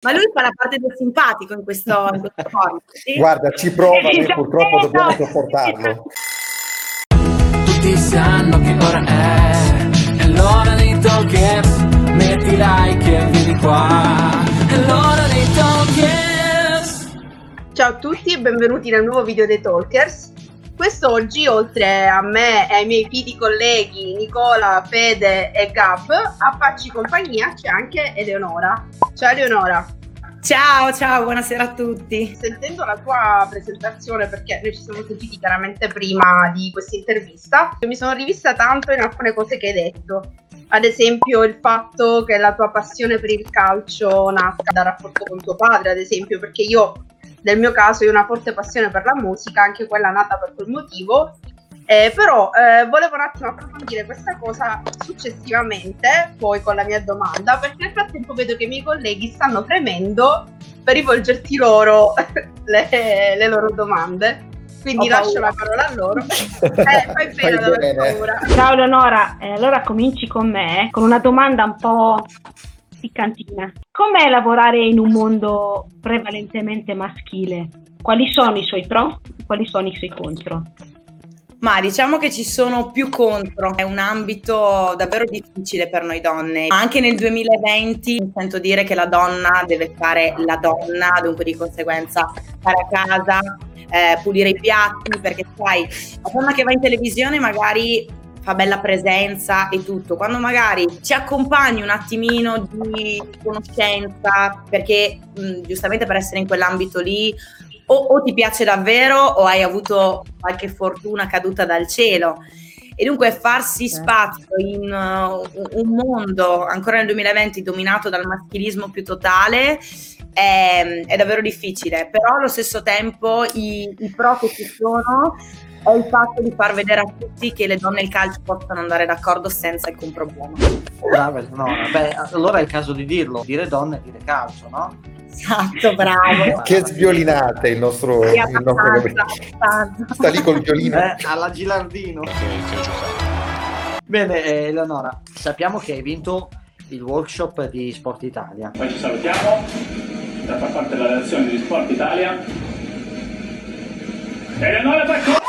Ma lui fa la parte del simpatico in questo, in questo format. Sì? Guarda, ci prova, noi purtroppo dobbiamo sopportarlo. Tutti sanno che ora è, è l'ora dei talkers. Metti like e vieni qua. È l'ora dei talkers. Ciao a tutti e benvenuti nel nuovo video dei Talkers. Quest'oggi, oltre a me e ai miei fidi colleghi Nicola, Fede e Gab, a farci compagnia c'è anche Eleonora. Ciao Eleonora. Ciao, ciao, buonasera a tutti. Sentendo la tua presentazione, perché noi ci siamo sentiti chiaramente prima di questa intervista, mi sono rivista tanto in alcune cose che hai detto. Ad esempio il fatto che la tua passione per il calcio nasca dal rapporto con tuo padre, ad esempio, perché io nel mio caso io ho una forte passione per la musica, anche quella nata per quel motivo, eh, però eh, volevo un attimo approfondire questa cosa successivamente, poi con la mia domanda, perché nel frattempo vedo che i miei colleghi stanno fremendo per rivolgerti loro le, le loro domande. Quindi Ho lascio paura. la parola a loro. Eh, fai bene Fai bene. paura. Ciao Leonora, Eh, allora cominci con me con una domanda un po' piccantina. Com'è lavorare in un mondo prevalentemente maschile? Quali sono i suoi pro? Quali sono i suoi contro? Ma diciamo che ci sono più contro, è un ambito davvero difficile per noi donne. Anche nel 2020 mi sento dire che la donna deve fare la donna, dunque di conseguenza stare a casa, eh, pulire i piatti, perché sai, la donna che va in televisione magari fa bella presenza e tutto, quando magari ci accompagni un attimino di conoscenza, perché mh, giustamente per essere in quell'ambito lì o, o ti piace davvero o hai avuto qualche fortuna caduta dal cielo. E dunque farsi Certo. spazio in uh, un mondo ancora nel 2020 dominato dal maschilismo più totale è, è davvero difficile, però allo stesso tempo i, i pro che ci sono è il fatto di far vedere a tutti che le donne e il calcio possono andare d'accordo senza alcun problema. Brava Eleonora. Beh, allora è il caso di dirlo, dire donna e dire calcio, no? Esatto, bravo. Che sviolinate il nostro, Sì, il nostro. Sta lì col violino. Eh, alla Gilardino. Bene, eh, Eleonora, sappiamo che hai vinto il workshop di Sport Italia. Poi ci salutiamo da far parte della redazione di Sport Italia. Eleonora Zacconi!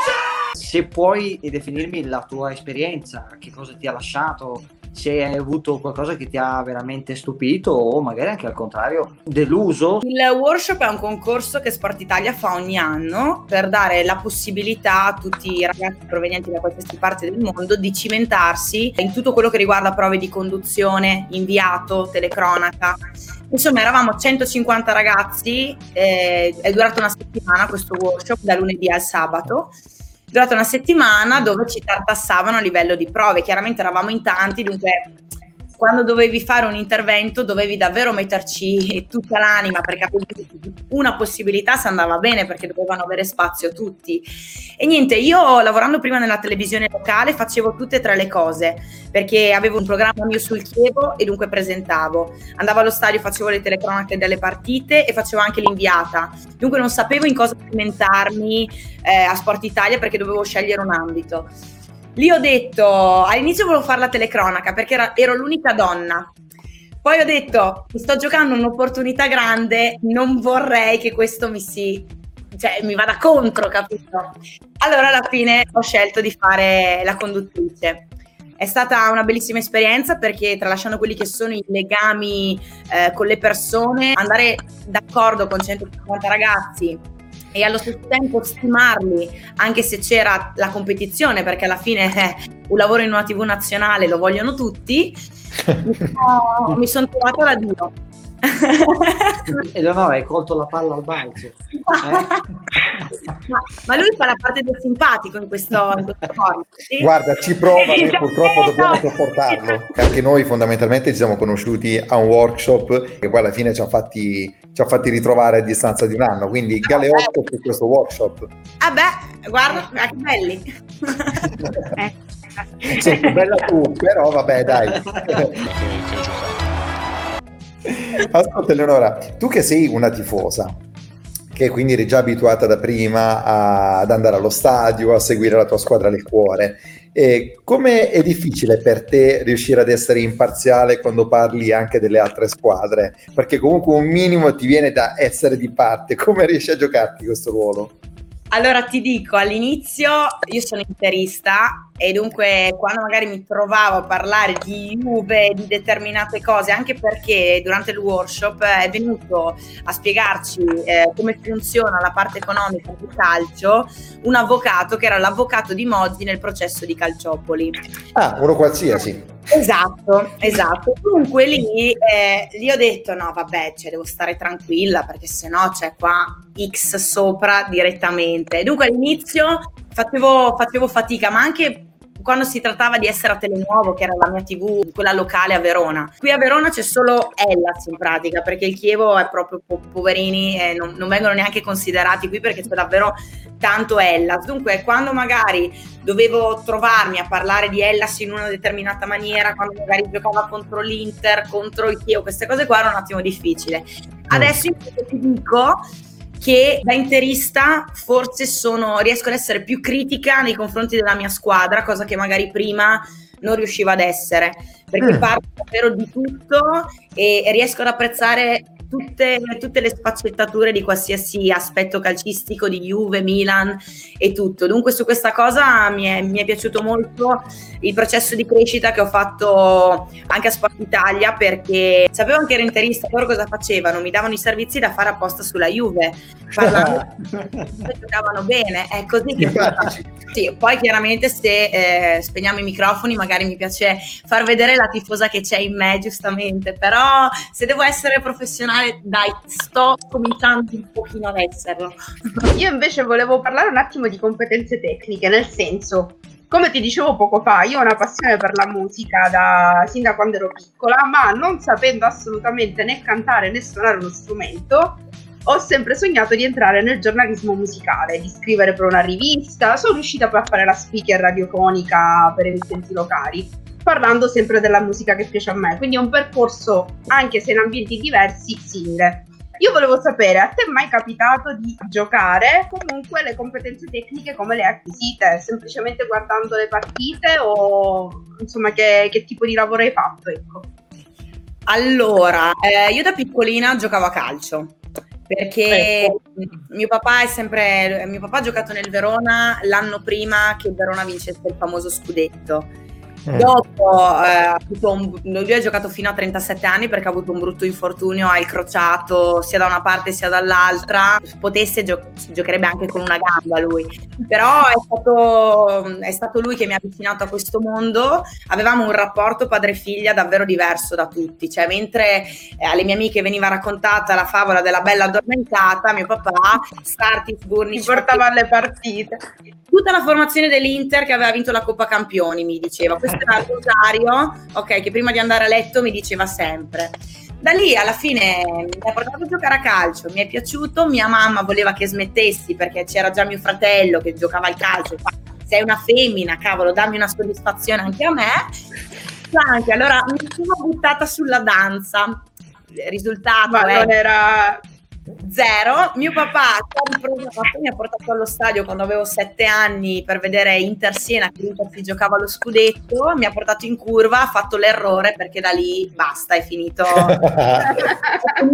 Se puoi definirmi la tua esperienza, che cosa ti ha lasciato, se hai avuto qualcosa che ti ha veramente stupito o magari anche al contrario deluso. Il workshop è un concorso che Sport Italia fa ogni anno per dare la possibilità a tutti i ragazzi provenienti da qualsiasi parte del mondo di cimentarsi in tutto quello che riguarda prove di conduzione, inviato, telecronaca. Insomma, eravamo 150 ragazzi, eh, è durato una settimana questo workshop, da lunedì al sabato. Durata una settimana dove ci tartassavano a livello di prove. Chiaramente eravamo in tanti, dunque quando dovevi fare un intervento dovevi davvero metterci tutta l'anima perché una possibilità se andava bene perché dovevano avere spazio tutti. E niente, io lavorando prima nella televisione locale facevo tutte e tre le cose perché avevo un programma mio sul Chievo e dunque presentavo. Andavo allo stadio, facevo le telecronache delle partite e facevo anche l'inviata. Dunque non sapevo in cosa cimentarmi eh, a Sport Italia perché dovevo scegliere un ambito. Lì ho detto, all'inizio volevo fare la telecronaca perché era- ero l'unica donna. Poi ho detto, sto giocando un'opportunità grande, non vorrei che questo mi si... cioè mi vada contro, capito? Allora alla fine ho scelto di fare la conduttrice. È stata una bellissima esperienza perché tralasciando quelli che sono i legami eh, con le persone, andare d'accordo con 150 ragazzi e allo stesso tempo stimarli anche se c'era la competizione perché alla fine eh, un lavoro in una tv nazionale lo vogliono tutti mi sono, mi sono trovata da Dio Eleonora, hai colto la palla al balzo. Eh? ma, ma lui fa la parte del simpatico in questo, in questo format, sì? Guarda, ci prova, noi Sì, purtroppo sì, dobbiamo no. sopportarlo. Anche noi fondamentalmente ci siamo conosciuti a un workshop che poi alla fine ci ha fatti, ci ha fatti ritrovare a distanza di un anno. Quindi Galeotto su questo workshop. ah beh guarda che belli Eh, Sì, bella tu, però vabbè dai. Ascolta Eleonora, tu che sei una tifosa, che quindi eri già abituata da prima a- ad andare allo stadio, a seguire la tua squadra del cuore, E come è difficile per te riuscire ad essere imparziale quando parli anche delle altre squadre? Perché comunque un minimo ti viene da essere di parte. Come riesci a giocarti questo ruolo? Allora ti dico, all'inizio io sono interista e dunque quando magari mi trovavo a parlare di Juve, di determinate cose, anche perché durante il workshop è venuto a spiegarci eh, come funziona la parte economica del calcio un avvocato che era l'avvocato di Mozzi nel processo di Calciopoli. Ah, uno qualsiasi. Esatto, esatto. Dunque lì, eh, lì ho detto no vabbè, cioè, devo stare tranquilla perché sennò c'è qua X sopra direttamente. Dunque all'inizio facevo, facevo fatica, ma anche quando si trattava di essere a Telenuovo, che era la mia TV, quella locale a Verona. Qui a Verona c'è solo Ellas in pratica, perché il Chievo è proprio po- poverini e non, non, vengono neanche considerati qui perché c'è davvero tanto Ellas. Dunque, quando magari dovevo trovarmi a parlare di Ellas in una determinata maniera, quando magari giocava contro l'Inter, contro il Chievo, queste cose qua era un attimo difficile. Mm. Adesso invece ti dico che da interista forse sono, riesco ad essere più critica nei confronti della mia squadra, cosa che magari prima non riuscivo ad essere, perché mm. parlo davvero di tutto e riesco ad apprezzare tutte, tutte, le sfaccettature di qualsiasi aspetto calcistico di Juve, Milan e tutto. Dunque su questa cosa mi è, mi è, piaciuto molto il processo di crescita che ho fatto anche a Sport Italia perché sapevo anche ero interista, loro cosa facevano? Mi davano i servizi da fare apposta sulla Juve, parlando, giocavano bene, è così che sì, poi chiaramente se eh, spegniamo i microfoni magari mi piace far vedere la tifosa che c'è in me giustamente, però se devo essere professionale male, dai, sto cominciando un pochino ad esserlo. Io invece volevo parlare un attimo di competenze tecniche, nel senso, come ti dicevo poco fa, io ho una passione per la musica da, sin da quando ero piccola, ma non sapendo assolutamente né cantare né suonare uno strumento, ho sempre sognato di entrare nel giornalismo musicale, di scrivere per una rivista, sono riuscita poi a fare la speaker radiofonica per emittenti locali parlando sempre della musica che piace a me. Quindi è un percorso, anche se in ambienti diversi, simile. Io volevo sapere, a te è mai capitato di giocare? Comunque le competenze tecniche come le hai acquisite? Semplicemente guardando le partite o insomma che, che tipo di lavoro hai fatto? Ecco. Allora, eh, io da piccolina giocavo a calcio perché ecco. mio papà è sempre mio papà ha giocato nel Verona l'anno prima che il Verona vincesse il famoso scudetto eh. Dopo eh, un, lui ha giocato fino a 37 anni perché ha avuto un brutto infortunio, ha il crociato sia da una parte sia dall'altra. Potesse gio- giocherebbe anche con una gamba lui, però è stato, è stato, lui che mi ha avvicinato a questo mondo. Avevamo un rapporto padre-figlia davvero diverso da tutti, cioè mentre eh, alle mie amiche veniva raccontata la favola della bella addormentata, mio papà, Startis Burni, ci portava alle partite. Tutta la formazione dell'Inter che aveva vinto la Coppa Campioni mi diceva questo era Rosario, ok, che prima di andare a letto mi diceva sempre. Da lì alla fine mi ha portato a giocare a calcio, mi è piaciuto, mia mamma voleva che smettessi perché c'era già mio fratello che giocava al calcio, sei una femmina, cavolo, dammi una soddisfazione anche a me. Anche, allora mi sono buttata sulla danza. Il risultato Ma è... non era Zero. Mio papà mi ha portato allo stadio quando avevo sette anni per vedere Inter Siena che Inter si giocava lo scudetto. Mi ha portato in curva, ha fatto l'errore perché da lì basta, è finito.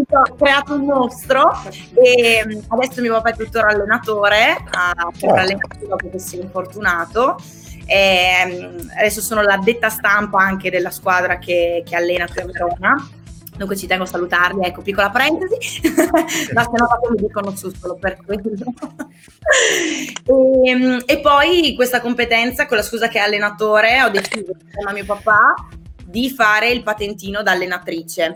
ho creato un mostro e mm, adesso mio papà è tuttora allenatore, ha sempre allenato dopo che si è infortunato. E mm, adesso sono l'addetta stampa anche della squadra che, che allena qui a Verona Dunque ci tengo a salutarli, ecco, piccola parentesi, ma se no mi dicono su solo per quello. e, ehm, e, poi questa competenza, con la scusa che è allenatore, ho deciso insieme a mio papà di fare il patentino da allenatrice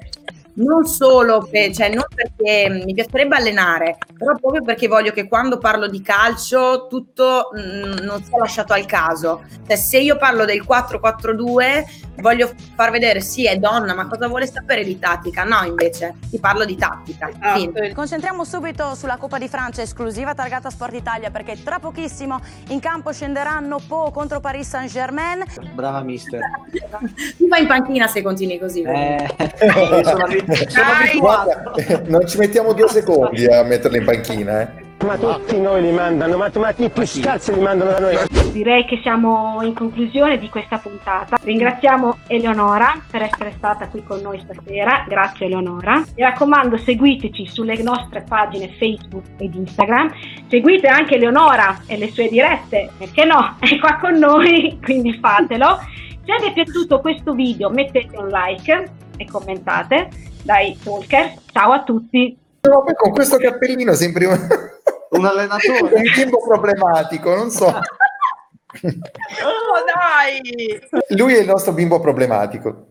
non solo per, cioè non perché mi piacerebbe allenare, però proprio perché voglio che quando parlo di calcio tutto mh, mm, non sia lasciato al caso. Cioè, se io parlo del 4-4-2, voglio far vedere sì, è donna, ma cosa vuole sapere di tattica? No, invece, ti parlo di tattica. Ah, Concentriamo subito sulla Coppa di Francia esclusiva targata Sport Italia perché tra pochissimo in campo scenderanno Po contro Paris Saint-Germain. Brava mister. tu vai in panchina se continui così. Eh, sono, sono abituato. non ci mettiamo due secondi a metterla in panchina, eh. Ma tutti noi li mandano, ma, ma i più scarsi li mandano da noi. Direi che siamo in conclusione di questa puntata. Ringraziamo Eleonora per essere stata qui con noi stasera. Grazie Eleonora. Mi raccomando, seguiteci sulle nostre pagine Facebook ed Instagram. Seguite anche Eleonora e le sue dirette, perché no? È qua con noi, quindi fatelo. Se vi è piaciuto questo video mettete un like e commentate. Dai Talker, ciao a tutti. No, poi con questo cappellino sembri un, Un allenatore. un bimbo problematico, non so. Oh dai! Lui è il nostro bimbo problematico.